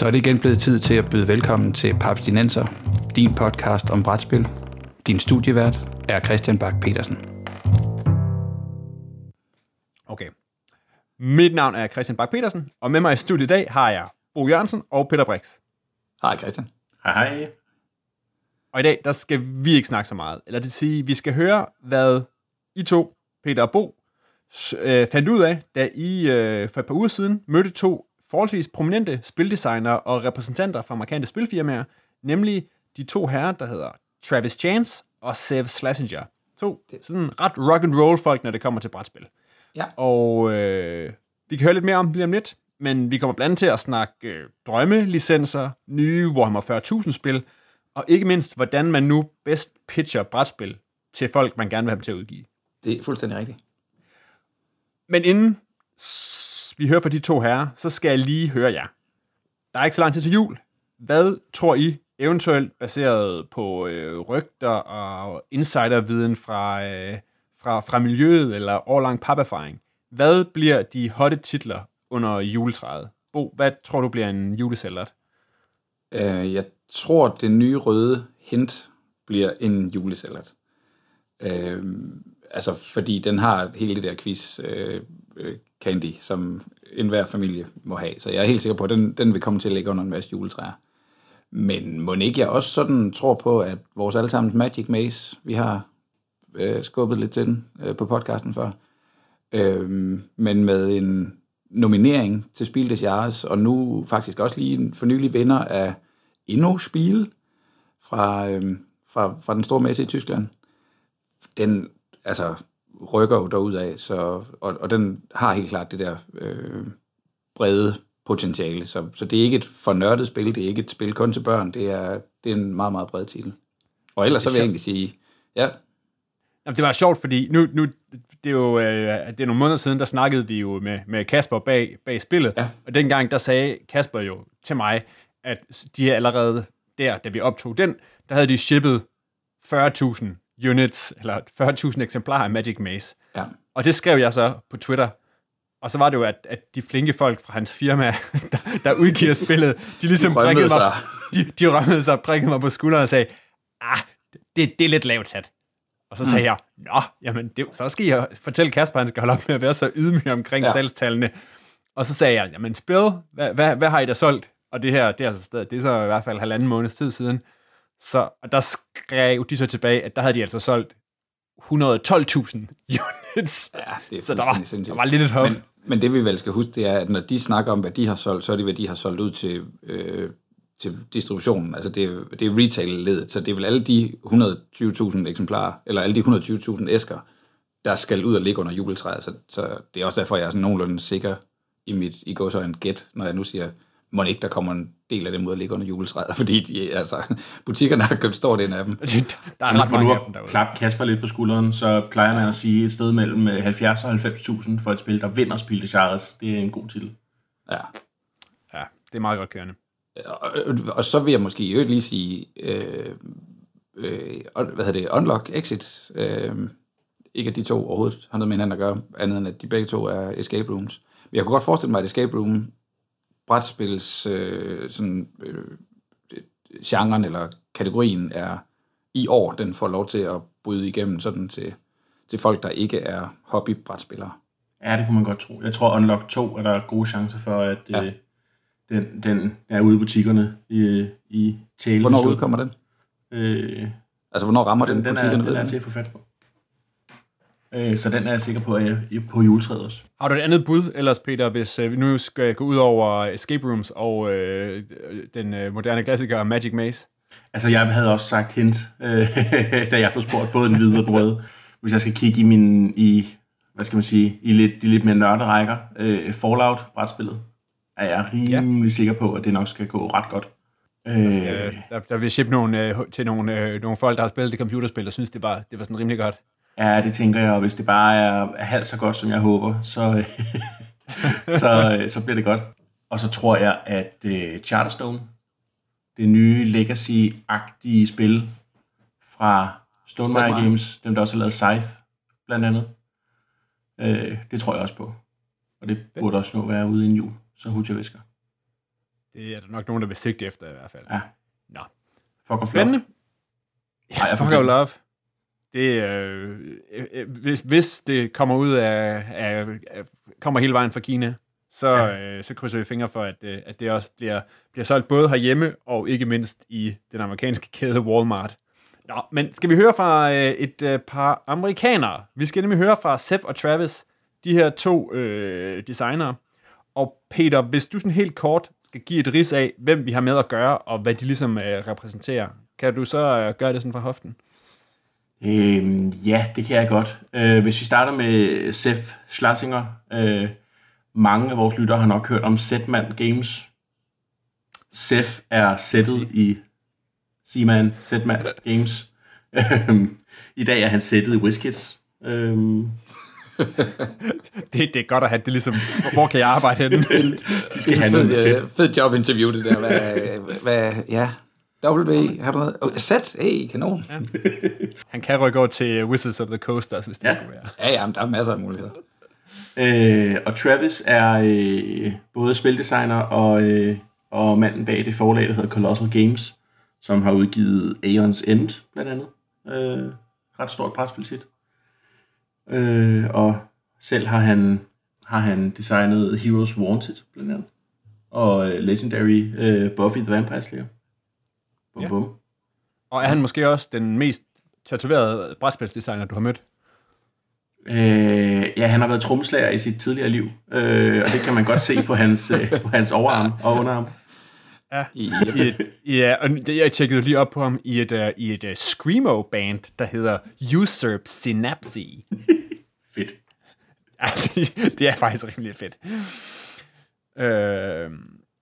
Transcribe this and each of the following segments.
Så er det igen blevet tid til at byde velkommen til Paps Dinenser, din podcast om brætspil. Din studievært er Christian Bak petersen Okay. Mit navn er Christian Bak petersen og med mig i studiet i dag har jeg Bo Jørgensen og Peter Brix. Hej Christian. Hej hej. Og i dag, der skal vi ikke snakke så meget. Eller det vil sige, vi skal høre, hvad I to, Peter og Bo, øh, fandt ud af, da I øh, for et par uger siden mødte to forholdsvis prominente spildesignere og repræsentanter fra markante spilfirmaer, nemlig de to herrer, der hedder Travis Chance og Sev Schlesinger. To sådan ret rock and roll folk, når det kommer til brætspil. Ja. Og øh, vi kan høre lidt mere om lige om lidt, men vi kommer blandt andet til at snakke øh, drømmelicenser, nye Warhammer 40.000 spil, og ikke mindst, hvordan man nu bedst pitcher brætspil til folk, man gerne vil have dem til at udgive. Det er fuldstændig rigtigt. Men inden vi hører fra de to herrer, så skal jeg lige høre jer. Der er ikke så lang tid til jul. Hvad tror I, eventuelt baseret på øh, rygter og insiderviden fra, øh, fra, fra miljøet eller årlang paperfaring, hvad bliver de hotte titler under juletræet? Bo, hvad tror du bliver en julesælgert? Øh, jeg tror, det nye røde hint bliver en julesalat. Øh, altså, fordi den har hele det der quiz øh, øh, candy, som enhver familie må have. Så jeg er helt sikker på, at den, den vil komme til at ligge under en masse juletræer. Men må ikke jeg også sådan tror på, at vores allesammens Magic Maze, vi har øh, skubbet lidt til den øh, på podcasten før, øh, men med en nominering til Spiel des Jahres, og nu faktisk også lige en fornyelig vinder af Inno Spiel fra, øh, fra, fra den store messe i Tyskland. Den altså, rykker jo derudad, så, og, og den har helt klart det der øh, brede potentiale. Så, så det er ikke et fornørdet spil, det er ikke et spil kun til børn, det er, det er en meget, meget bred titel. Og ellers så vil jeg egentlig sige, ja, Jamen, det var sjovt, fordi nu, nu det er jo øh, det er nogle måneder siden, der snakkede vi jo med, med Kasper bag, bag spillet, Ja. og dengang der sagde Kasper jo til mig, at de er allerede der, da vi optog den, der havde de shippet 40.000 units, eller 40.000 eksemplarer af Magic Maze. ja. Og det skrev jeg så på Twitter. Og så var det jo, at, at de flinke folk fra hans firma, der, der udgiver spillet, de ligesom rømmede prikkede mig, de, de rømmede sig og prikkede mig på skulderen og sagde, ah, det, det er lidt lavt sat. Og så sagde jeg, nå, jamen, det, så skal jeg fortælle Kasper, han skal holde op med at være så ydmyg omkring Ja. salgstallene. Og så sagde jeg, jamen, spil, hvad, hvad, hvad har I da solgt? Og det her, det er, altså, det er så i hvert fald halvanden måneds tid siden. Så og der skrev de så tilbage, at der havde de altså solgt 112.000 units. Ja, det er så der var, sindssygt. der var lidt et hop. Men, men det vi vel skal huske, det er, at når de snakker om, hvad de har solgt, så er det, hvad de har solgt ud til, øh, til distributionen. Altså det, er- det er retail-ledet, så det er vel alle de 120.000 eksemplarer, eller alle de 120.000 æsker, der skal ud og ligge under juletræet. Så, så det er også derfor, jeg er sådan nogenlunde sikker i mit i går så en gæt, når jeg nu siger, må ikke der kommer en del af dem ud og ligge under juletræet, fordi de, altså, butikkerne har købt stort ind af dem. der er ret mange af dem derude. klappe Kasper lidt på skulderen, så plejer man at sige et sted mellem øh, 70 og 90.000 for et spil, der vinder Spil des Jahres. Det er en god titel. Ja. Ja, det er meget godt kørende. Og, og så vil jeg måske i øvrigt lige sige, øh, øh, hvad hedder det, Unlock, Exit, øh, ikke at de to overhovedet har noget med hinanden at gøre, andet end at de begge to er escape rooms. Men jeg kunne godt forestille mig, at escape room, brætspils, øh, sådan, øh, genren eller kategorien er i år, den får lov til at bryde igennem sådan til, til folk, der ikke er hobbybrætspillere. Ja, det kunne man godt tro. Jeg tror, Unlock 2 er der gode chancer for, at Ja. ja. den, den er ude i butikkerne i, i tale. Hvornår udkommer den? Øh, Altså, hvornår rammer den, den, den, er, butikkerne? den er til at få fat på. Øh, så den er jeg sikker på, at jeg er på juletræet også. Har du et andet bud ellers, Peter, hvis øh, vi nu skal gå ud over escape rooms og øh, den øh, moderne klassiker Magic Maze? Altså, jeg havde også sagt hint, øh, da jeg blev spurgt, både den hvide og den røde. Hvis jeg skal kigge i min, i, hvad skal man sige, i lidt, de lidt mere nørderækker, øh, Fallout-brætspillet, er jeg rimelig ja. sikker på, at det nok skal gå ret godt. Øh, Øh, der, der vil shippe nogle, øh, til nogle, øh, nogle folk, der har spillet det computerspil, og synes, det var, det var sådan rimelig godt. Ja, det tænker jeg, og hvis det bare er, halvt så godt, som jeg håber, så, øh, så, øh, så bliver det godt. Og så tror jeg, at øh, Charterstone, det nye Legacy-agtige spil fra Stonemaier. Games, dem der også har lavet Scythe, blandt andet, øh, det tror jeg også på. Og det burde også nå være ude i en jul, så hudt jeg visker. Det er der nok nogen, der vil sigte efter i hvert fald. Ja. Nå. Fuck og Spændende. Ja, fuck det. love. Det, øh, øh, hvis, hvis det kommer ud af, af, af kommer hele vejen fra Kina, så, ja. øh, så krydser vi fingre for, at, øh, at det også bliver, bliver solgt både herhjemme og ikke mindst i den amerikanske kæde Walmart. Nå, men skal vi høre fra øh, et øh, par amerikanere? Vi skal nemlig høre fra Seth og Travis, de her to øh, designere. Og Peter, hvis du sådan helt kort skal give et ris af, hvem vi har med at gøre, og hvad de ligesom øh, repræsenterer, kan du så øh, gøre det sådan fra hoften? Øhm, ja, det kan jeg godt. Øh, hvis vi starter med Seth Schlesinger. Øh, mange af vores lyttere har nok hørt om Setman Games. Seth er sættet i Seaman Setman Games. Øhm, I dag er han sættet i WizKids. Øhm, Det, det er godt at have det ligesom, hvor kan jeg arbejde henne? de skal have noget med Fed, øh, fed jobinterview, det der. Hvad, hvad, ja, W, har du noget? Oh, Z, hey, kanon. Ja, Han kan rykke over til Wizards of the Coast også, hvis det Ja. ja. skulle være. ja, jamen, der er masser af muligheder. Øh, og Travis er øh, både spildesigner og, øh, og manden bag det forlag, der hedder Colossal Games, som har udgivet Aeon's End, blandt andet. Øh, ret stort brætspilshit. Øh, og selv har han, har han designet Heroes Wanted, blandt andet. Og øh, Legendary øh, Buffy the Vampire Slayer. Bum, Ja. bum. Og er han måske også den mest tatoverede brætspilsdesigner, du har mødt? Øh, ja, han har været trommeslager i sit tidligere liv, øh, og det kan man godt se på hans, øh, på hans overarm og underarm. I, I et, ja, og det, jeg tjekkede lige op på ham i et, uh, i et uh, Screamo-band, der hedder Usurp Synapse. Fedt. Ja, det, det er faktisk rimelig fedt. Øh,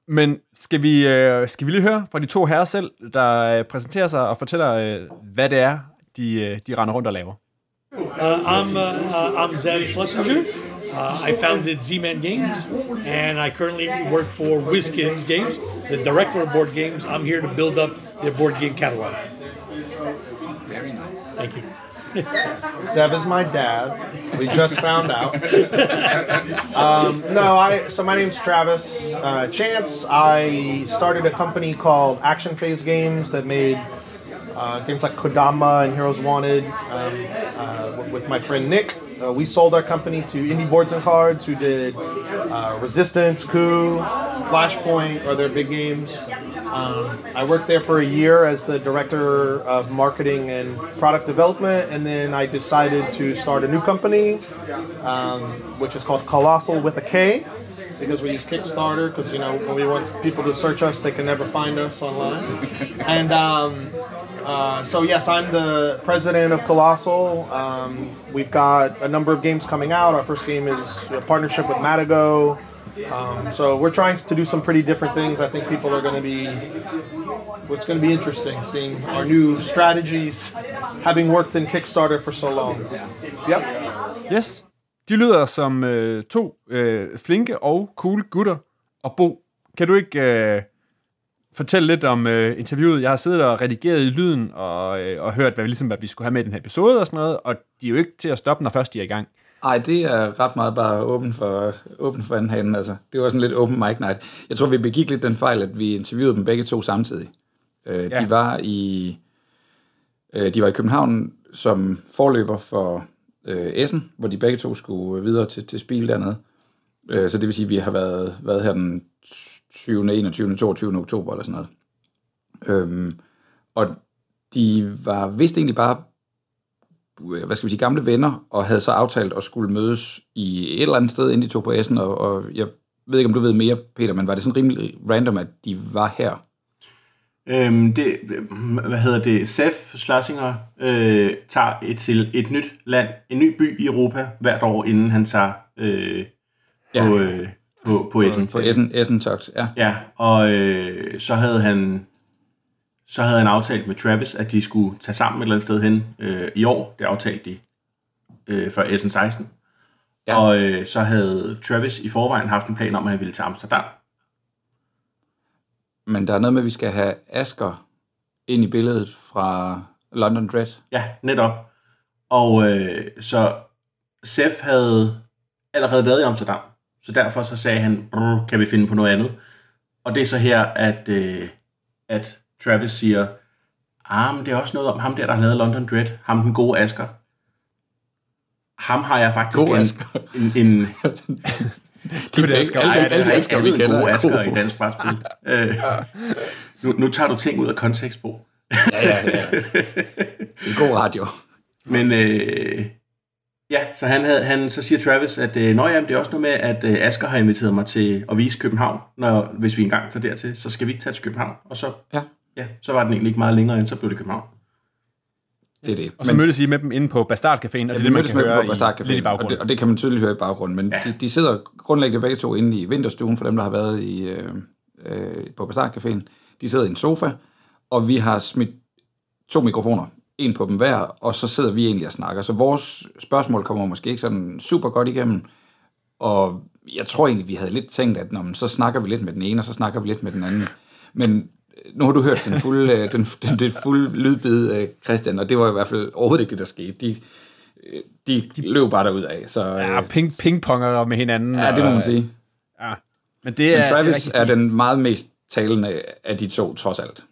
men skal vi, øh, skal vi lige høre fra de to herrer selv, der øh, præsenterer sig og fortæller, øh, hvad det er, de, øh, de render rundt og laver. Uh, I'm uh, uh, I'm Zev Schlesinger. Uh, I founded Z-Man Games, and I currently work for WizKids Games, the director of board games. I'm here to build up their board game catalog. very nice. Thank you. Zev is my dad. We just found out. Um, no, I. So my name's Travis uh, Chance. I started a company called Action Phase Games that made uh, games like Kodama and Heroes Wanted um, uh, with my friend Nick. Uh, we sold our company to Indie Boards and Cards, who did uh, Resistance, Coup, Flashpoint, are their big games. Um, I worked there for a year as the director of marketing and product development, and then I decided to start a new company, um, which is called Colossal with a K, because we use Kickstarter. Because you know when we want people to search us, they can never find us online. and um, uh, so yes, I'm the president of Colossal. Um, we've got a number of games coming out. Our first game is a partnership with Matago. Um, so we're trying to do some pretty different things. I think people are going to be. What's going to be interesting, seeing our new strategies, having worked in Kickstarter for so long. Yep. Yes, de lyder som øh, to øh, flinke og cool gutter. Og Bo, kan du ikke øh, fortælle lidt om øh, interviewet? Jeg har siddet og redigeret i lyden og, øh, og hørt, hvad, vi, ligesom, hvad vi skulle have med i den her episode og sådan noget, og de er jo ikke til at stoppe, når først de er i gang. Ej, det er ret meget bare åben for, åben for anden hand, altså. Det var sådan lidt open mic night. Jeg tror, vi begik lidt den fejl, at vi interviewede dem begge to samtidig. Øh, Ja. De var i øh, de var i København som forløber for øh, Essen, hvor de begge to skulle videre til, til spil dernede. Øh, så det vil sige, at vi har været, været her den 20., 21., 22. oktober eller sådan noget. Øhm, og de var vist egentlig bare hvad skal vi sige, gamle venner, og havde så aftalt at skulle mødes i et eller andet sted, inden de tog på Essen, og, og jeg ved ikke, om du ved mere, Peter, men var det sådan rimelig random, at de var her? Øhm, det, hvad hedder det, Sef Schlesinger øh, tager et, til et nyt land, en ny by i Europa hvert år, inden han tager øh, Ja. på, øh, på, på Essen. På Essen, Essen Togt, ja. Ja, og øh, så havde han så havde han aftalt med Travis, at de skulle tage sammen et eller andet sted hen øh, i år. Det aftalte de øh, for Essen 16. Ja. Ja. Og øh, så havde Travis i forvejen haft en plan om, at han ville til Amsterdam. Men der er noget med, at vi skal have Asker ind i billedet fra London Dread. Ja, netop. Og øh, så Sef havde allerede været i Amsterdam, så derfor så sagde han, "Brr, kan vi finde på noget andet? Og det er så her, at, øh, at Travis siger, ah, men det er også noget om ham der, der har lavet London Dread. Ham den gode Asker. Ham har jeg faktisk God en, Asger. en, en, De det, Asger. alle, alle, alle er Asger, vi kender. gode er Asger i dansk brætspil. øh, nu, nu tager du ting ud af kontekst, Bo. Ja, ja, ja. Det er god radio. Men øh, ja, så, han havde, han, så siger Travis, at øh, jamen, det er også noget med, at øh, Asger har inviteret mig til at vise København. Når, hvis vi engang tager dertil, så skal vi ikke tage til København. Og så, Ja. ja, så var den egentlig ikke meget længere, end så blev det København. Det er det. Og så mødtes I med dem inde på Bastard Caféen, og det er Ja, det, man mødtes med dem høre på Bastard i, i og det, og det kan man tydeligt høre i baggrunden. Men Ja. de, de sidder grundlæggende begge to inde i vinterstuen, for dem, der har været i, øh, øh, på Bastard Caféen. De sidder i en sofa, og vi har smidt to mikrofoner, en på dem hver, og så sidder vi egentlig og snakker. Så vores spørgsmål kommer måske ikke sådan super godt igennem, og jeg tror egentlig, vi havde lidt tænkt, at når, man, så snakker vi lidt med den ene, og så snakker vi lidt med den anden. Men øh, nu har du hørt den fulde, øh, den, den, den fulde lydbid, øh, Christian, og det var i hvert fald overhovedet ikke det, der skete. De, de, de løb bare derud af. Så, Ja, ping, pingponger med hinanden. ja, det må man sige. Ja. Men det er, Men Travis det er, er, den meget mest talende af de to, trods alt.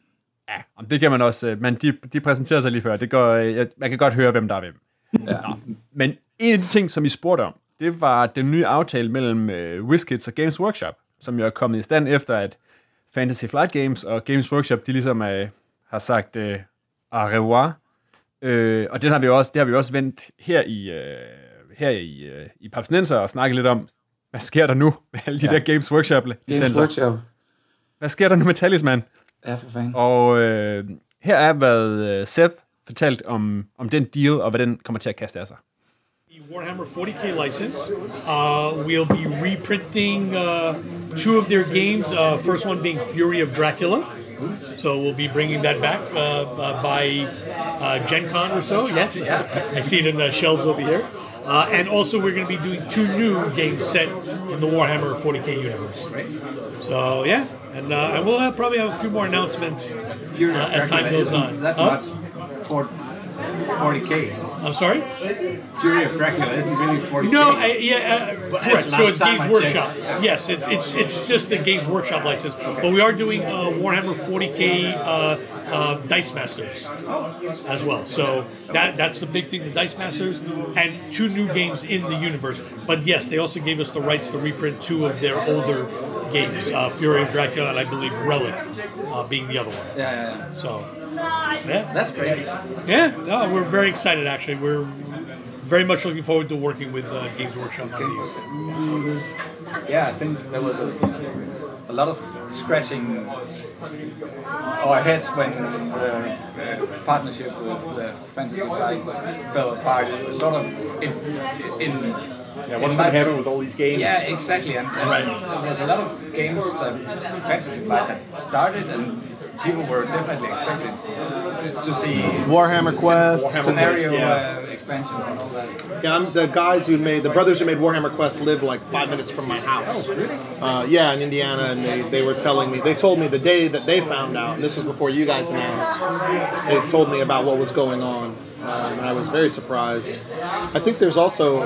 Ja, det kan man også. øh, Men de, de præsenterer sig lige før. Det går, øh, jeg- man kan godt høre, hvem der er hvem. Ja. Men en af de ting, som I spurgte om, det var den nye aftale mellem øh, WizKids og Games Workshop, som jo er kommet i stand efter, at Fantasy Flight Games og Games Workshop, de ligesom øh, har sagt øh, au revoir. Øh, og den har vi også, det har vi også vendt her i, øh, her i, øh, i Papsnenser og snakket lidt om, hvad sker der nu med alle de ja. der Games Workshop Games? Workshop. Hvad sker der nu med Talisman? Ja, for fanden. Og øh, her er, hvad øh, Seth fortalt om, om den deal, og hvad den kommer til at kaste af sig. The Warhammer 40k license. Uh, we'll be reprinting uh, two of their games. Uh, first one being Fury of Dracula. So we'll be bringing that back uh, uh, by uh, Gen Con or so. Yes, I see it in the shelves over here. Uh, and also, we're going to be doing two new games set in the Warhammer 40k universe. So yeah, and, uh, and we'll have, probably have a few more announcements uh, as time goes on. That Huh? for 40k. I'm sorry. Fury of Dracula isn't really 40k. No, I, yeah, uh, correct. So it's Games Workshop. checked. Yes, it's it's it's just the Games Workshop license. But we are doing uh, Warhammer 40k uh, uh, Dice Masters as well. So that that's the big thing, the Dice Masters, and two new games in the universe. But yes, they also gave us the rights to reprint two of their older games, uh, Fury of Dracula and I believe Relic uh, being the other one. Yeah, yeah, yeah. So yeah, That's great. yeah, no, we're very excited. Actually, we're very much looking forward to working with uh, Games Workshop on these. Yeah, I think there was a, a lot of scratching our heads when the uh, partnership with the Fantasy Flight fell apart. It was sort of in, in Yeah, what's going to happen with all these games? Yeah, exactly. And, and there was a lot of games that Fantasy Flight had started, and people were definitely expected to see Warhammer Quest. scenario yeah. uh, expansions and all that. Yeah, I'm the guys who made the brothers who made Warhammer Quest live like five minutes from my house. Uh, yeah, in Indiana, and they, they were telling me they told me the day that they found out, and this was before you guys announced. They told me about what was going on, um, and I was very surprised. I think there's also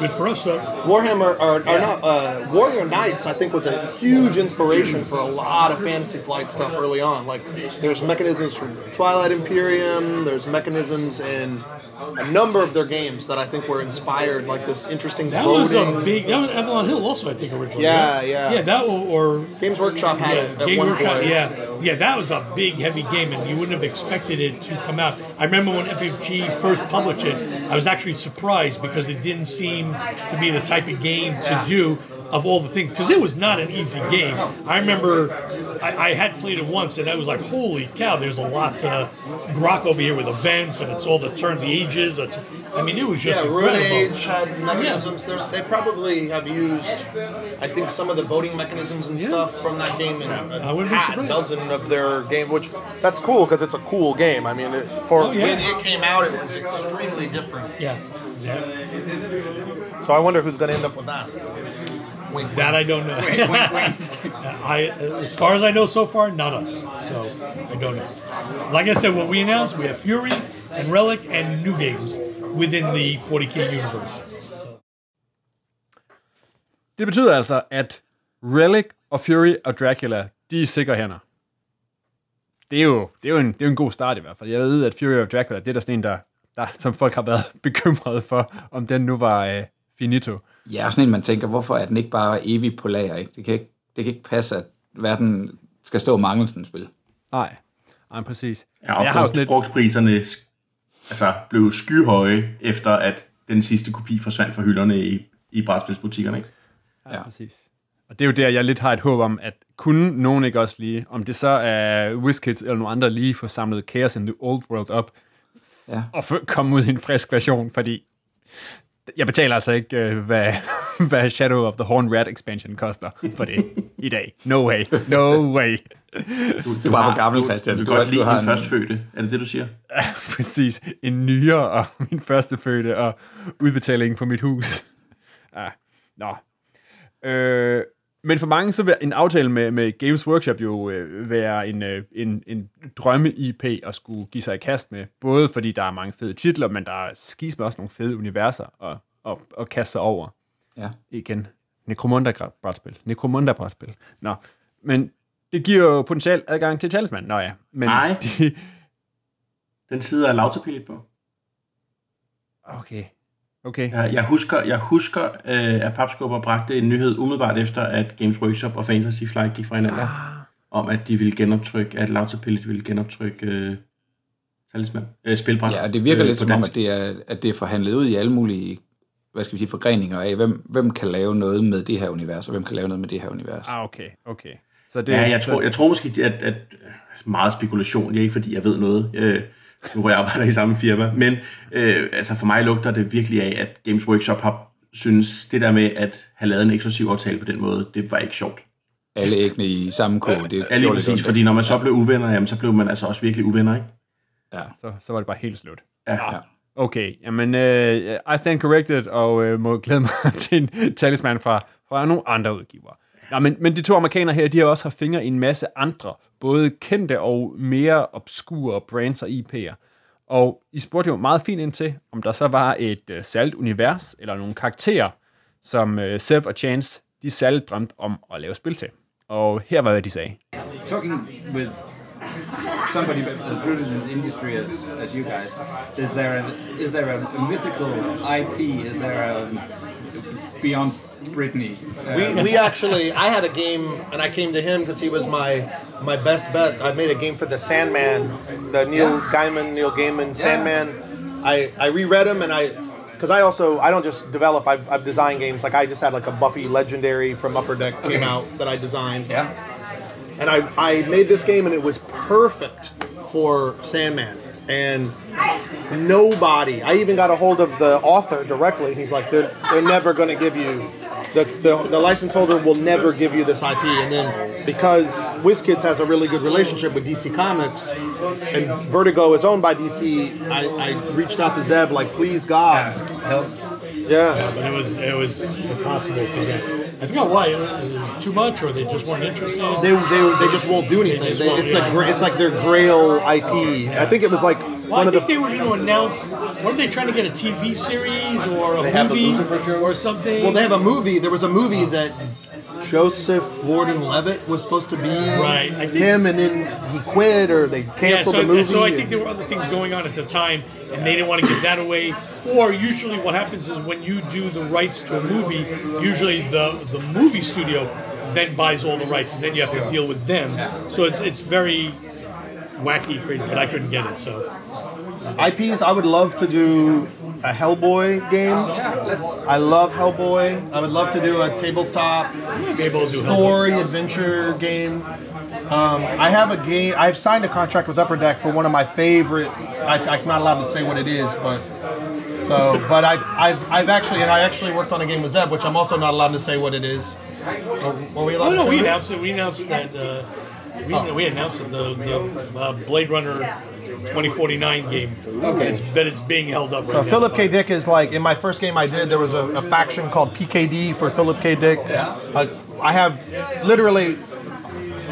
Good for us, though. Warhammer or, or not uh, Warrior Knights. I think was a huge inspiration for a lot of Fantasy Flight stuff early on. Like there's mechanisms from Twilight Imperium. There's mechanisms in a number of their games that I think were inspired, like this interesting That was a big. That was Avalon Hill, also, I think, originally. Yeah, right? yeah. Yeah, that or, or Games Workshop had yeah, it at Game one Workshop. point. Yeah, yeah, that was a big, heavy game, and you wouldn't have expected it to come out. I remember when FFG first published it, I was actually surprised because it didn't seem to be the type of game to do of all the things because it was not an easy game. I remember I, I had played it once and I was like, holy cow, there's a lot to rock over here with events and it's all the turn the ages. It's, I mean, it was just Yeah, Rune. Age had mechanisms. There's, they probably have used, I think, some of the voting mechanisms and stuff from that game in a wouldn't be half surprised. dozen of their game, which that's cool because it's a cool game. I mean, it, for Oh, yeah. when it came out, it was extremely different. Yeah, yeah. So I wonder who's going to end up with that. Wink, That I don't know. I, as far as I know so far, not us. So I don't know. Like I said, what we announced, we have Fury and Relic and new games within the 40k universe. So Det betyder altså, at Relic og Fury og Dracula, de er sikre hænder. Det er, jo, det, er jo en, det er jo en god start i hvert fald. Jeg ved, at Fury og Dracula, det er der sådan en, der, der, som folk har været bekymrede for, om den nu var øh, finito. Ja, og sådan en, man tænker, hvorfor er den ikke bare evig på lager? Ikke? Det, kan ikke, det kan ikke passe, at verden skal stå mangel sådan et spil. Nej, nej, præcis. Ja, og jeg har sådan lidt, brugtpriserne altså, blev skyhøje, efter at den sidste kopi forsvandt fra hylderne i, i brætspilsbutikkerne. Ikke? ja, ja, præcis. Og det er jo der, jeg lidt har et håb om, at kunne nogen ikke også lige, om det så er WizKids eller nogle andre, lige få samlet Chaos in the Old World op, Ja. og komme ud i en frisk version, fordi jeg betaler altså ikke, øh, hvad, hvad Shadow of the Horn Rat expansion koster for det i dag. No way. No way. Du, Du er bare for gammel, Christian. Du, du, Du du har- kan godt lide du din en- førstfødte. Er det det, du siger? Præcis. En nyere og min første fødte og udbetaling på mit hus. Ja. Nå. Øh, men for mange så vil en aftale med, med Games Workshop jo øh, være en, øh, en, en drømme-IP at skulle give sig i kast med. Både fordi der er mange fede titler, men der er skis med også nogle fede universer at, at, at kaste sig over. Ja. Igen. Necromunda-brætspil. Necromunda-brætspil. Nå. Men det giver jo potentielt adgang til talisman. Nå ja. Men Nej. De, Den side er Lautapillet på. okay. Okay. Jeg, jeg husker, jeg husker øh, at Papskubber bragte en nyhed umiddelbart efter, at Games Workshop og Fantasy Flight gik fra hinanden. Om at de ville genoptrykke, at Lautapillet ville genoptrykke øh, talisman, øh, spilbræt. Ja, og det virker øh, lidt som om, at det, er, at det er forhandlet ud i alle mulige hvad skal vi sige, forgreninger af, hvem, hvem kan lave noget med det her univers, og hvem kan lave noget med det her univers. Ah, okay, okay. Så det, Ja, jeg så- tror, jeg tror måske, at, at meget spekulation, det er ikke fordi, jeg ved noget, øh, nu hvor jeg arbejder i samme firma, men øh, altså for mig lugter det virkelig af, at Games Workshop har synes det der med at have lavet en eksklusiv aftale på den måde, det var ikke sjovt. Alle æggene i samme kog, det Ja, lige præcis, ondt, fordi når man så blev uvenner, jamen, så blev man altså også virkelig uvenner, ikke? Ja. så, så var det bare helt slut. Ja. Ja. Okay, jamen, uh, I stand corrected, og uh, må glæde mig til en talisman fra, fra nogle andre udgivere. Ja, men, men de to amerikanere her, de har også haft fingre i en masse andre, både kendte og mere obskure brands og IP'er. Og I spurgte jo meget fint ind til, om der så var et øh, særligt univers, eller nogle karakterer, som øh, Sev og Chance, de særligt drømte om at lave spil til. Og her var, hvad de sagde. talking with somebody as rooted in the industry as, as you guys, is there an, is there a, mythical IP? Is there a beyond Britney? Uh, We, we actually, I had a game, and I came to him because he was my my best bet. I made a game for the Sandman, the Neil Gaiman, Neil Gaiman Sandman. I, I reread him, and I, because I also I don't just develop. I've, I've designed games. Like I just had like a Buffy Legendary from Upper Deck came out that I designed. yeah. and I, I made this game and it was perfect for Sandman. And nobody, I even got a hold of the author directly, and he's like, they're, they're never going to give you, the, the, the license holder will never give you this IP. And then because WizKids has a really good relationship with DC Comics, and Vertigo is owned by DC, I, I reached out to Zev, like, please God. Help. Yeah. but it was it was impossible to get. I forgot why. It was too much, or they just weren't interested. They, they, they just won't do anything. just They, won't, it's yeah. like gra- it's like their Grail IP. I think it was like Well, one I of the think they were going to announce. Weren't they trying to get a TV series or a They have the movie Lucifer show? or something? Well, they have a movie. There was a movie oh. that Joseph Gordon-Levitt was supposed to be Right, I think- him, and then he quit or they yeah, canceled so, the movie. so I think there were other things going on at the time, and they didn't want to give that away. Or usually, what happens is when you do the rights to a movie, usually the the movie studio then buys all the rights, and then you have to deal with them. So it's it's very wacky, crazy. But I couldn't get it, so IPs. I would love to do a Hellboy game. I love Hellboy. I would love to do a tabletop be able to do story adventure game. Um, I have a game. I've signed a contract with Upper Deck for one of my favorite. I, I'm not allowed to say what it is, but so. But I've, I've, I've actually, and I actually worked on a game with Zeb, which I'm also not allowed to say what it is. Were we allowed Oh to no, say we what it is? announced it. We announced that. Uh, we, we announced the the uh, Blade Runner 2049 game. Okay. It's but it's being held up. So right now. Philip K. Dick is like in my first game I did. There was a, a faction called PKD for Philip K. Dick. Yeah. I have literally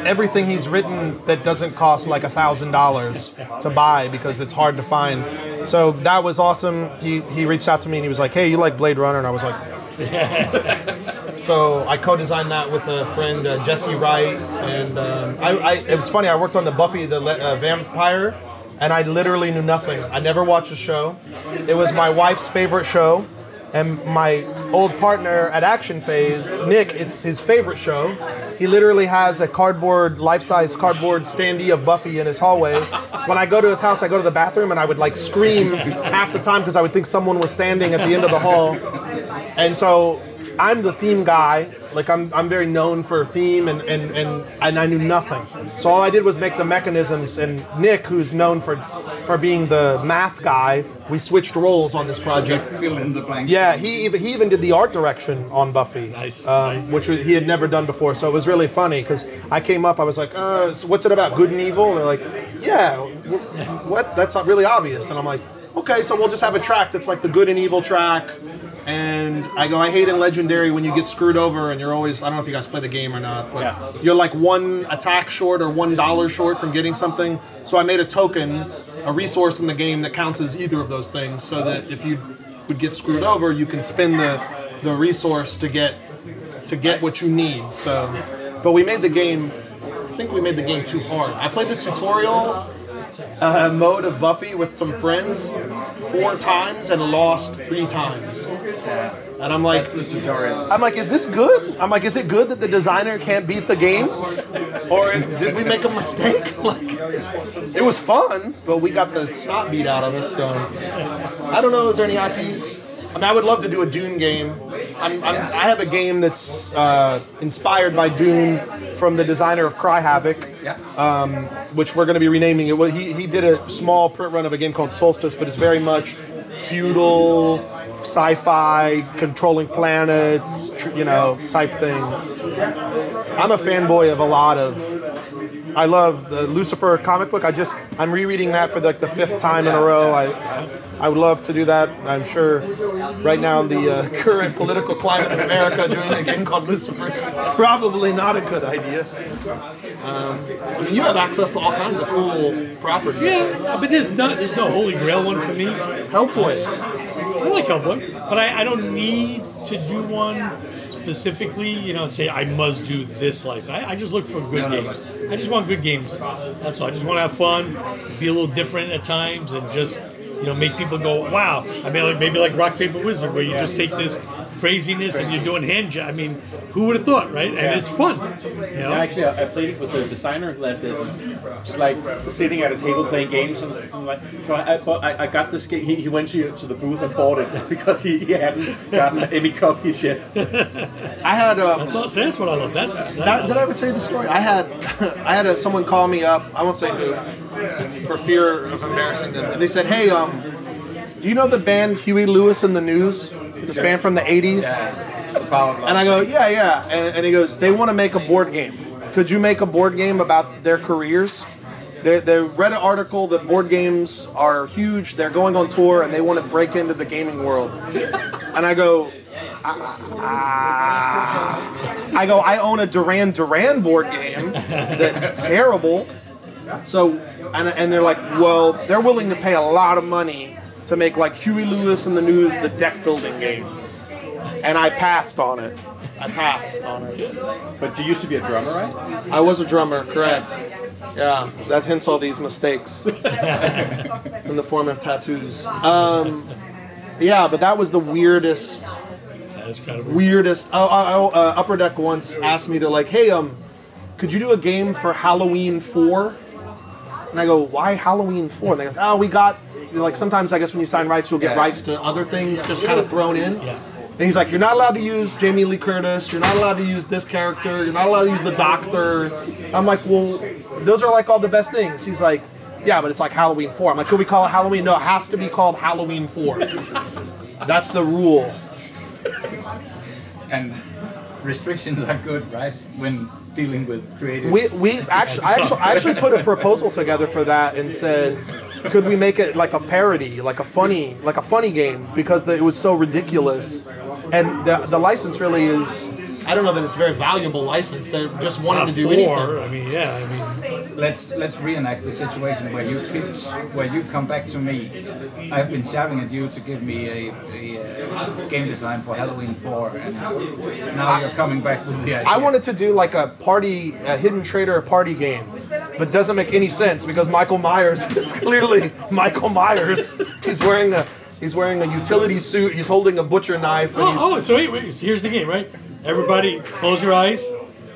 everything he's written that doesn't cost like a thousand dollars to buy because it's hard to find. So that was awesome. He he reached out to me and he was like, "Hey, you like Blade Runner?" And I was like, So I co-designed that with a friend uh, Jesse Wright, and um, I, I, it was funny. I worked on the Buffy the uh, Vampire, and I literally knew nothing. I never watched the show. It was my wife's favorite show, and my old partner at Action Phase, Nick, it's his favorite show. He literally has a cardboard, life-size cardboard standee of Buffy in his hallway. When I go to his house, I go to the bathroom and I would like scream half the time because I would think someone was standing at the end of the hall. And so I'm the theme guy. Like I'm, I'm very known for theme and, and, and, and I knew nothing. So all I did was make the mechanisms and Nick, who's known for for being the math guy, we switched roles on this project. Fill in the blanks. Yeah, he even he even did the art direction on Buffy, Nice, um, nice. which was, he had never done before. So it was really funny because I came up, I was like, uh, so "What's it about? Good and evil?" They're like, "Yeah, what? That's not really obvious." And I'm like, "Okay, so we'll just have a track that's like the good and evil track." And I go, I hate in Legendary when you get screwed over and you're always, I don't know if you guys play the game or not, but you're like one attack short or one dollar short from getting something. So I made a token, a resource in the game that counts as either of those things so that if you would get screwed over, you can spend the, the resource to get to get what you need. So, but we made the game. I think we made the game too hard. I played the tutorial uh, mode of Buffy with some friends four times and lost three times. And I'm like, I'm like, is this good? I'm like, is it good that the designer can't beat the game, or did we make a mistake? like, it was fun, but we got the snot beat out of us. So I don't know. Is there any IPs? I mean, I would love to do a Dune game. I'm, I'm, I have a game that's uh, inspired by Dune from the designer of Cry Havoc, um, which we're going to be renaming it. Well, he, he did a small print run of a game called Solstice, but it's very much feudal, sci-fi, controlling planets, you know, type thing. I'm a fanboy of a lot of. I love the Lucifer comic book. I just I'm rereading that for like the fifth time in a row. I I would love to do that. I'm sure right now in the uh, current political climate in America, doing a game called Lucifer is probably not a good idea. Um, I mean, you have access to all kinds of cool properties. Yeah, but there's not there's no holy grail one for me. Hellboy. I like Hellboy, but I, I don't need to do one specifically, you know, and say I must do this slice. I, I just look for good games. I just want good games. That's all. I just want to have fun, be a little different at times, and just you know make people go, wow. I mean, like maybe like Rock Paper Wizard, where you just take this craziness and you're doing hand job. I mean, who would have thought, right? And it's fun. You know? Yeah, actually, I I played it with the designer last days, just like sitting at a table playing games and something like. So I, I, I, I got this game. He, he went to to the booth and bought it because he, he hadn't gotten any copies yet. I had um, That's, all, that's what I love. That's That, did I ever tell you the story? I had I had a, someone call me up. I won't say who, for fear of embarrassing them. And they said, "Hey, um, do you know the band Huey Lewis and the News? This band from the '80s?" And I go, "Yeah, yeah." And, and he goes, "They want to make a board game. Could you make a board game about their careers?" They, they read an article that board games are huge. They're going on tour and they want to break into the gaming world. And I go, ah, ah, ah. I go, I own a Duran Duran board game that's terrible. So, and, and they're like, well, they're willing to pay a lot of money to make like Huey Lewis and the News, the deck building game. And I passed on it. I passed on it. But you used to be a drummer, right? I was a drummer, correct. Yeah, that hence all these mistakes in the form of tattoos. Um, yeah, but that was the weirdest kind of weirdest. Oh, oh, oh uh, Upper Deck once asked me to like, hey, um, could you do a game for Halloween Four? And I go, why Halloween Four? And they go, oh, we got like sometimes I guess when you sign rights, you'll get rights to other things just kind of thrown in. Yeah. And he's like, you're not allowed to use Jamie Lee Curtis. You're not allowed to use this character. You're not allowed to use the Doctor. I'm like, well, those are like all the best things. He's like, yeah, but it's like Halloween Four. I'm like, could we call it Halloween? No, it has to be called Halloween Four. That's the rule. And restrictions are good, right? When dealing with creative. We we actually I actually, I actually put a proposal together for that and said, could we make it like a parody, like a funny, like a funny game because the, it was so ridiculous, and the the license really is. I don't know that it's a very valuable license. They're just wanting Not to do four. anything. I mean, yeah. I mean, let's let's reenact the situation where you pitch, where you come back to me. I've been shouting at you to give me a, a, uh game design for Halloween 4, and now you're coming back with the idea. I wanted to do like a party, a hidden traitor party game, but doesn't make any sense because Michael Myers is clearly Michael Myers. He's wearing a he's wearing a utility suit. He's holding a butcher knife. And Oh, oh, so wait, wait. So here's the game, right? Everybody, close your eyes.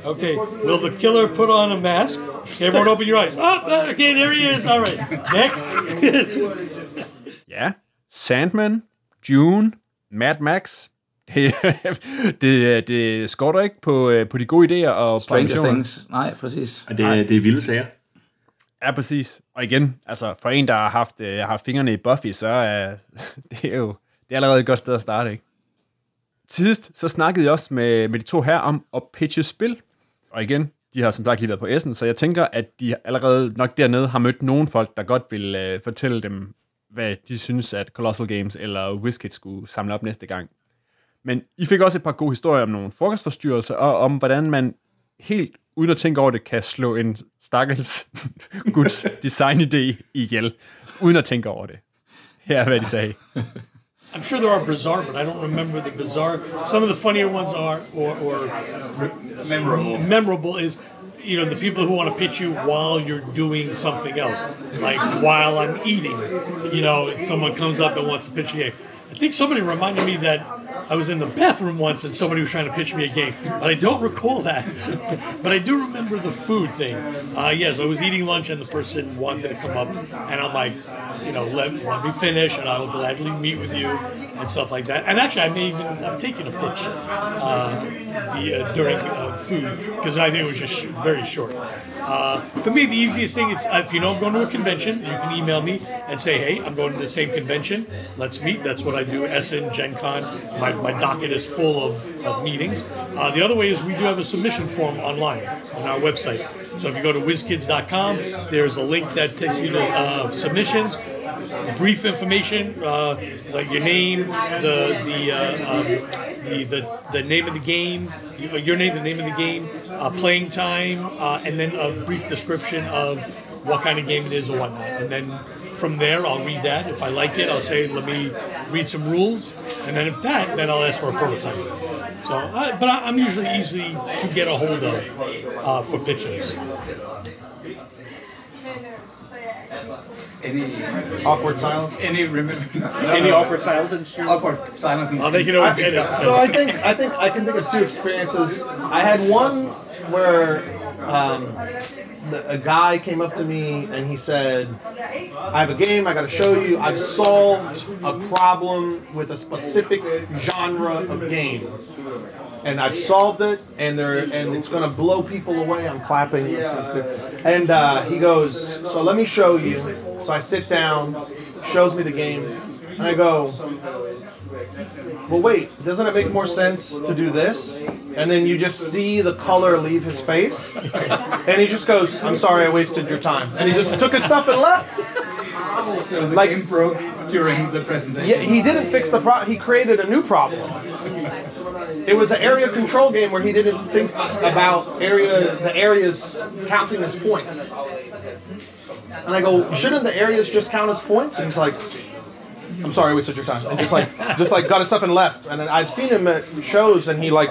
Okay. Will the killer put on a mask? Everyone, open your eyes. Oh, uh, okay, there he is. All right. Next. Ja. Sandman, June, Mad Max. Det, det, det skorter ikke på, øh, på de gode idéer og Stranger. Things. Nej, præcis. Og det, det er vilde sager. Ja, præcis. Og igen, altså for en, der har haft, øh, har haft fingrene i Buffy, så er det er jo det er allerede et godt sted at starte, ikke? Til sidst, så snakkede jeg også med, med de to her om at pitche spil. Og igen, de har som sagt lige været på Essen, så jeg tænker, at de allerede nok dernede har mødt nogle folk, der godt vil øh, fortælle dem, hvad de synes, at Colossal Games eller Whiskit skulle samle op næste gang. Men I fik også et par gode historier om nogle frokostforstyrrelser, og om hvordan man helt uden at tænke over det, kan slå en stakkels guds designidé ihjel, uden at tænke over det. Her er, hvad de sagde. I'm sure there are bizarre, but I don't remember the bizarre. Some of the funnier ones are, or, or memorable. Memorable is, you know, the people who want to pitch you while you're doing something else, like while I'm eating. You know, someone comes up and wants to pitch you. I think somebody reminded me that I was in the bathroom once and somebody was trying to pitch me a game, but I don't recall that. but I do remember the food thing. Uh, yes, I was eating lunch and the person wanted to come up, and I'm like, you know, let, let me finish, and I will gladly meet with you and stuff like that. And actually, I may even have taken a pitch uh, the, uh, during uh, food because I think it was just sh- very short. Uh, for me, the easiest thing is if you know I'm going to a convention, you can email me and say, "Hey, I'm going to the same convention. Let's meet." That's what I do. Essen, Gen Con. My, my docket is full of, of meetings. Uh, the other way is we do have a submission form online on our website. So if you go to whizkids.com, there's a link that takes you to uh, submissions brief information, uh, like your name, the the, uh, um, the the the name of the game, your name, the name of the game, uh, playing time, uh, and then a brief description of what kind of game it is or whatnot. And then from there, I'll read that. If I like it, I'll say, "Let me read some rules," and then if that, then I'll ask for a prototype. So, uh, but I, I'm usually easy to get a hold of uh, for pitches. Any Awkward silence. any remember Any awkward silence and shit? awkward silence? Oh, they can always edit. So I think I think I can think of two experiences. I had one where um, a guy came up to me and he said, "I have a game. I got to show you. I've solved a problem with a specific genre of game." And I've solved it, and there, and it's to blow people away. I'm clapping. And uh, he goes, "So let me show you." So I sit down, shows me the game, and I go, well, wait, doesn't it make more sense to do this? And then you just see the color leave his face. And he just goes, I'm sorry I wasted your time. And he just took his stuff and left. So the like- game broke during the presentation. Yeah, he didn't fix the problem, he created a new problem. It was an area control game where he didn't think about area the areas counting as points. And I go, shouldn't the areas just count as points? And he's like, I'm sorry, I wasted your time. And just like, just like got his stuff and left. And then I've seen him at shows, and he like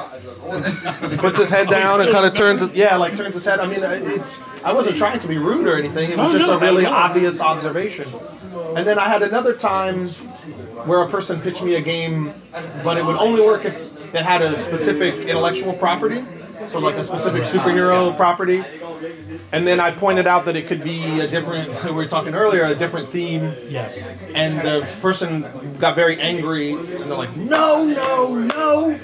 puts his head down and kind of turns, his, yeah, like turns his head. I mean, uh, it's, I wasn't trying to be rude or anything. It was just a really obvious observation. And then I had another time where a person pitched me a game, but it would only work if it had a specific intellectual property, so like a specific superhero property. And then I pointed out that it could be a different. We were talking earlier, a different theme, Yeah. and the person got very angry, and they're like, "No, no, no!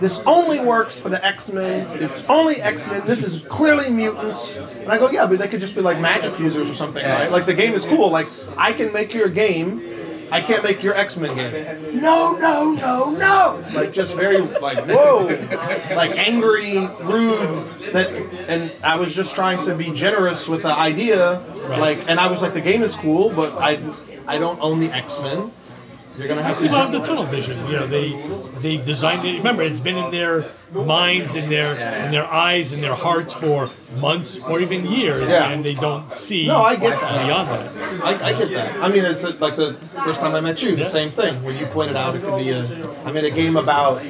This only works for the X Men. It's only X Men. This is clearly mutants." And I go, "Yeah, but they could just be like magic users or something, right? Like the game is cool. Like I can make your game." I can't make your X Men game. No, no, no, no! Like just very like whoa, like angry, rude. That and I was just trying to be generous with the idea, like, and I was like, the game is cool, but I I don't own the X Men. You're gonna have to. People have the tunnel vision. You know, they they designed it. Remember, it's been in their minds, in their in their eyes, in their hearts for months or even years, Yeah. and they don't see No, I get that. beyond that. I, I get that. I mean, it's uh like the first time I met you, the same thing. When you pointed out it could be a. I made a game about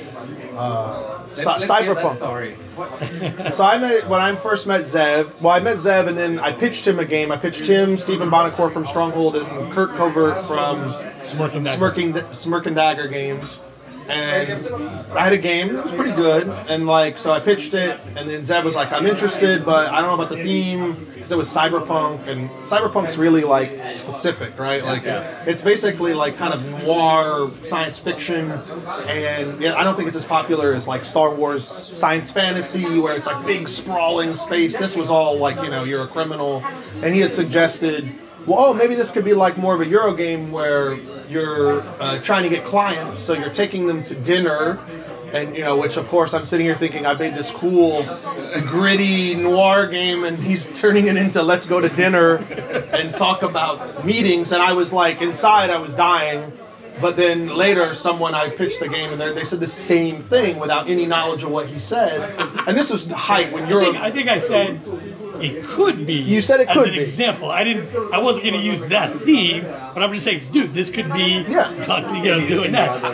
uh, cy- Let's hear that cyberpunk. story. So I met when I first met Zev. Well, I met Zev, and then I pitched him a game. I pitched him, Stephen Bonacore from Stronghold, and Kurt Covert from Smirking that. Smirking Smirk and Dagger games. And I had a game. It was pretty good. And like, so I pitched it, and then Zeb was like, "I'm interested, but I don't know about the theme because it was cyberpunk, and cyberpunk's really like specific, right? Like, it's basically like kind of noir science fiction, and yeah, I don't think it's as popular as like Star Wars science fantasy, where it's like big sprawling space. This was all like, you know, you're a criminal, and he had suggested well, oh, maybe this could be like more of a Euro game where you're uh, trying to get clients, so you're taking them to dinner, and you know, which of course I'm sitting here thinking I made this cool, gritty noir game, and he's turning it into let's go to dinner and talk about meetings, and I was like inside I was dying. But then later, someone I pitched the game, and they they said the same thing without any knowledge of what he said. And this was the height when you're. I think, I think I said it could be. You said it as could an be. example. I didn't. I wasn't going to use that theme, but I'm just saying, dude, this could be. Yeah. You know, doing that.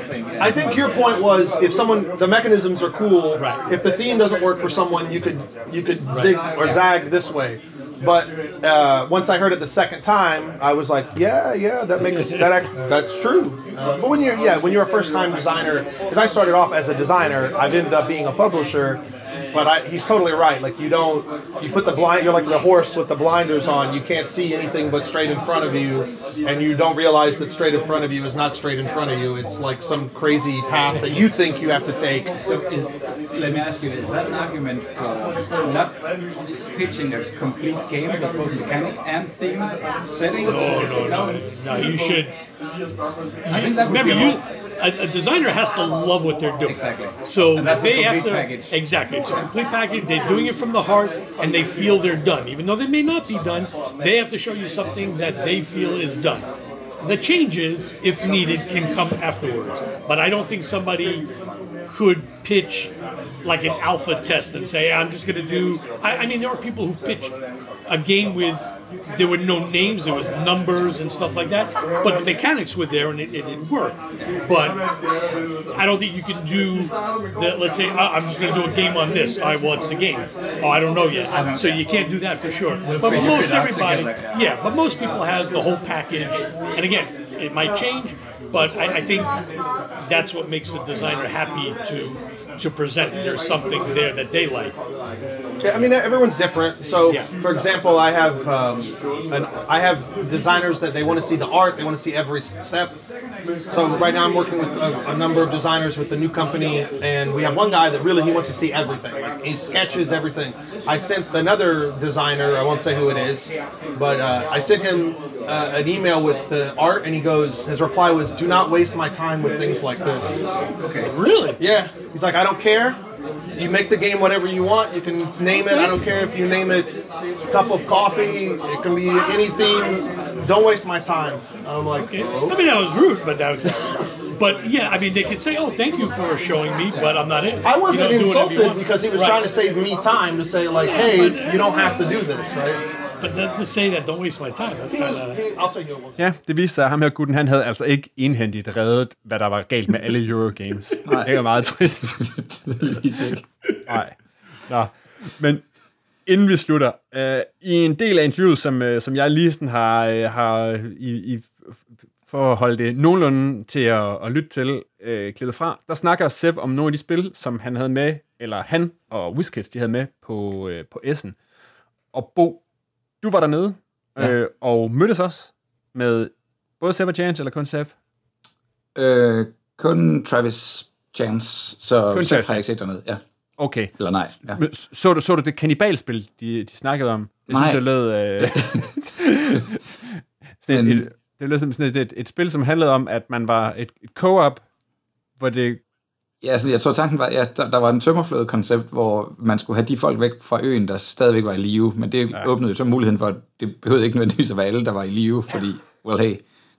I think your point was if someone the mechanisms are cool. Right. If the theme doesn't work for someone, you could you could zig or zag this way. But uh, once I heard it the second time, I was like, yeah, yeah, that makes that act, that's true. Uh, but when you're yeah when you're a first time designer, because I started off as a designer, I've ended up being a publisher. But I, he's totally right. Like you don't, you put the blind. You're like the horse with the blinders on. You can't see anything but straight in front of you, and you don't realize that straight in front of you is not straight in front of you. It's like some crazy path that you think you have to take. So is, let me ask you, is that an argument for not pitching a complete game with both mechanic and theme settings? No, no, no, no. You should. I think that would Remember, be you. A, a designer has to love what they're doing. Exactly. So they have to package. exactly. It's a complete package. They're doing it from the heart, and they feel they're done, even though they may not be done. They have to show you something that they feel is done. The changes, if needed, can come afterwards. But I don't think somebody could pitch like an alpha test and say, "I'm just going to do." I, I mean, there are people who pitch a game with there were no names, there was numbers and stuff like that, but the mechanics were there and it, it, it worked. But I don't think you can do the. Let's say "Oh, I'm just going to do a game on this. All right, well, it's the game. Oh, I don't know yet, so you can't do that for sure. But most everybody, yeah, but most people have the whole package. And again, it might change, but I, I think that's what makes the designer happy to to present. There's something there that they like. I mean, everyone's different. So, Yeah. for example, I have um, an, I have designers that they want to see the art, they want to see every step. So right now, I'm working with a, a number of designers with the new company, and we have one guy that really he wants to see everything. Like he sketches everything. I sent another designer, I won't say who it is, but uh, I sent him uh, an email with the art, and he goes, his reply was, "Do not waste my time with things like this." Really? Yeah. He's like, I don't care. You make the game whatever you want. You can name it. I don't care if you name it cup of coffee. It can be any theme. Don't waste my time. I'm like, Okay. "Oh." I mean, that was rude, but that. But yeah, I mean, they could say, "Oh, thank you for showing me," but I'm not in. I wasn't You know, do whatever you insulted because he was Right. trying to save me time to say like, hey, you don't have to do this, right? But then to say that, don't waste my time. That's He was, kind of. he, I'll tell you what. Ja, det viste sig, at ham her gutten, han havde altså ikke enhændigt reddet, hvad der var galt med alle Eurogames. det er meget trist. Nej. Nå. Men inden vi slutter, øh, i en del af interviewet, som, øh, som jeg lige sådan har, øh, har i, i, for at holde det nogenlunde til at, at lytte til, øh, klippet fra, der snakker Sev om nogle af de spil, som han havde med, eller han og WizKids, de havde med på, øh, på Essen. Og Bo, du var dernede, ja. øh, og mødtes også med både Sev og Chance, eller kun Sev? Øh, kun Travis Chance, så, Kun Travis har jeg ikke set dernede. Ja. Okay. Eller nej. Ja. Så du, så du det kanibalspil, de, de snakkede om? Det Nej. synes jeg lød... Øh, sådan Men- et, det lød som sådan et, et spil, som handlede om, at man var et, et co-op, hvor det... Ja, altså, jeg tror tanken var, ja, der, der var en tømmerflåde-koncept, hvor man skulle have de folk væk fra øen, der stadigvæk var i live, men det ja. åbnede jo så muligheden for, at det behøvede ikke nødvendigvis at være alle, der var i live, fordi, well hey,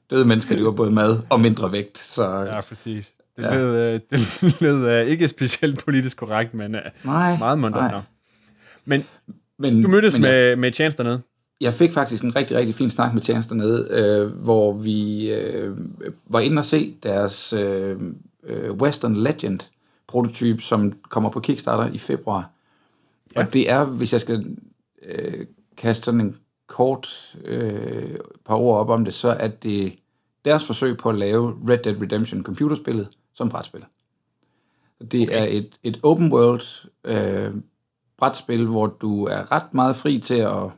døde mennesker, de var både mad og mindre vægt. Så Ja, præcis. Det Ja. lød, øh, det lød øh, ikke specielt politisk korrekt, men øh, nej, meget. Nå. Men Men, du mødtes men jeg- med, med Chance dernede. jeg fik faktisk en rigtig, rigtig fin snak med Chance dernede, øh, hvor vi øh, var inde og se deres øh, øh, Western Legend prototype, som kommer på Kickstarter i februar. Ja. Og det er, hvis jeg skal øh, kaste sådan en kort øh, par ord op om det, så er det deres forsøg på at lave Red Dead Redemption computerspillet som brætspil. Det okay. er et, et open world øh, brætspil, hvor du er ret meget fri til at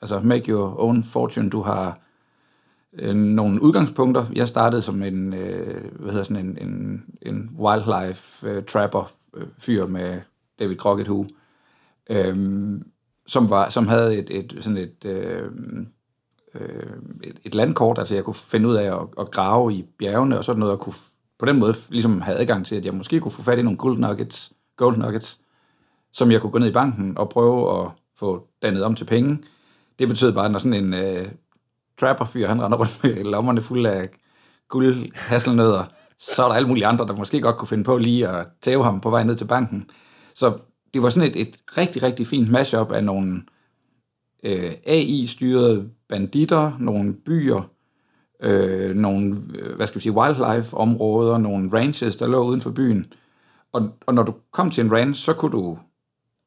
altså make your own fortune. Du har øh, nogle udgangspunkter. Jeg startede som en, øh, hvad hedder sådan en, en, en wildlife øh, trapper øh, fyr med David Crockett Hu, øh, som, var, som havde et, et sådan et, øh, øh, et, et landkort, altså jeg kunne finde ud af at, at grave i bjergene og sådan noget, og kunne på den måde ligesom have adgang til, at jeg måske kunne få fat i nogle gold nuggets, gold nuggets, som jeg kunne gå ned i banken og prøve at få dannet om til penge. Det betød bare, at når sådan en øh, trapper-fyr, han render rundt med lommerne fulde af guld hasselnødder, så er der alle mulige andre, der måske godt kunne finde på lige at tæve ham på vej ned til banken. Så det var sådan et, et rigtig, rigtig fint mashup af nogle øh, AI-styrede banditter, nogle byer, øh, nogle, øh, hvad skal vi sige, wildlife-områder, nogle ranches, der lå uden for byen. Og, og når du kom til en ranch, så kunne du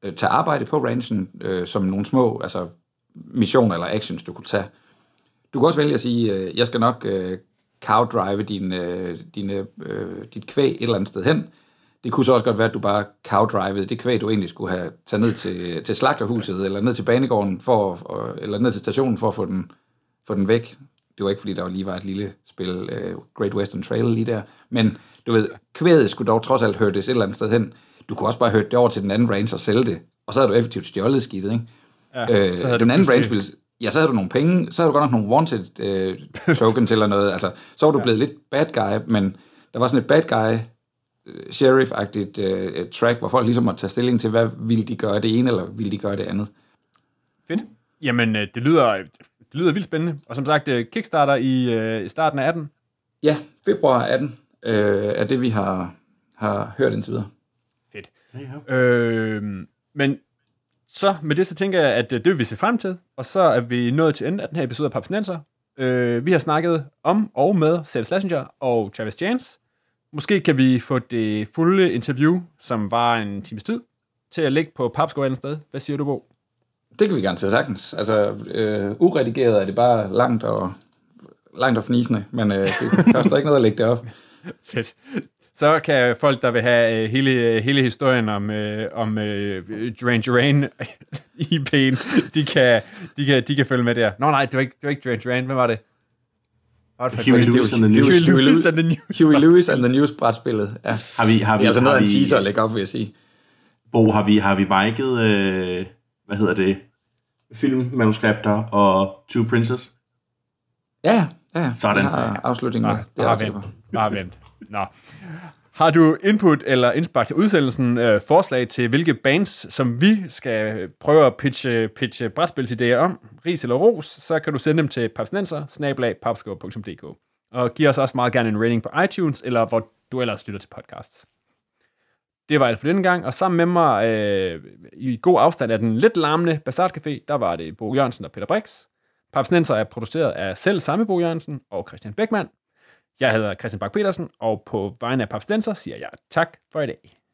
øh, tage arbejde på ranchen øh, som nogle små altså, missioner eller actions, du kunne tage. Du kan også vælge at sige, øh, jeg skal nok øh, cow-drive din, øh, dine, øh, dit kvæg et eller andet sted hen. Det kunne så også godt være, at du bare cow-drivede det kvæg, du egentlig skulle have taget ned til, til slagterhuset, eller ned til banegården, for, for, eller ned til stationen for at få den, få den væk. Det var ikke, fordi der var lige var et lille spil, uh, Great Western Trail lige der. Men du ved, kvædet skulle dog trods alt hørtes et eller andet sted hen. Du kunne også bare høre det over til den anden range og sælge det. Og så havde du effektivt stjålet skidtet, ikke? Ja, øh, den anden range ville, ja, så havde du nogle penge, så havde du godt nok nogle wanted øh, tokens eller noget, altså, så var du blevet lidt bad guy, men der var sådan et bad guy, øh, sheriff-agtigt øh, track, hvor folk ligesom måtte tage stilling til, hvad ville de gøre det ene, eller ville de gøre det andet. Fedt. Jamen, øh, det lyder, det lyder vildt spændende. Og som sagt, øh, Kickstarter i, øh, starten af 18. Ja, februar 18 øh, er det, vi har, har hørt indtil videre. Fedt. Øh, men så med det, så tænker jeg, at øh, det vil vi se frem til. Og så er vi nået til enden af den her episode af Papsnenser. Øh, vi har snakket om og med Seth Schlesinger og Travis Chance. Måske kan vi få det fulde interview, som var en times tid, til at ligge på Papsko et andet sted. Hvad siger du, Bo? Det kan vi gerne til sagtens. Altså, øh, uredigeret er det bare langt og, langt og fnisende, men øh, det koster ikke noget at lægge det op. Fedt. Så kan folk, der vil have øh, hele, hele historien om, øh, om øh, Duran Duran IP'en, de kan, de, kan, de kan følge med der. Nå nej, det var ikke, det var ikke Duran Duran. Hvem var det? Hvad var det for et Huey? Lewis and the Huey News. Huey Huey Lewis Lewis- and the News. Huey Lewis and the News brætspillet. Ja. Har vi, har Det vi, er altså noget har af en vi, teaser at lægge op, vil jeg sige. Bo, har vi, har vi biket, øh, hvad hedder det, filmmanuskripter og Two Princes? Ja, ja. Sådan. Jeg har afslutningen med. Det er vent. på. Bare vent. Nå. Har du input eller indspark til udsendelsen, øh, forslag til hvilke bands, som vi skal prøve at pitche, pitche brætspilsidéer om, ris eller ros, så kan du sende dem til papsnenser, og giv os også meget gerne en rating på iTunes, eller hvor du ellers lytter til podcasts. Det var alt for denne gang, og sammen med mig øh, i god afstand af den lidt larmende Basart Café, der var det Bo Jørgensen og Peter Brix. Papsnenser er produceret af selv samme Bo Jørgensen og Christian Beckmann. Jeg hedder Christian Bak petersen og på vegne af Papstenser siger jeg tak for i dag.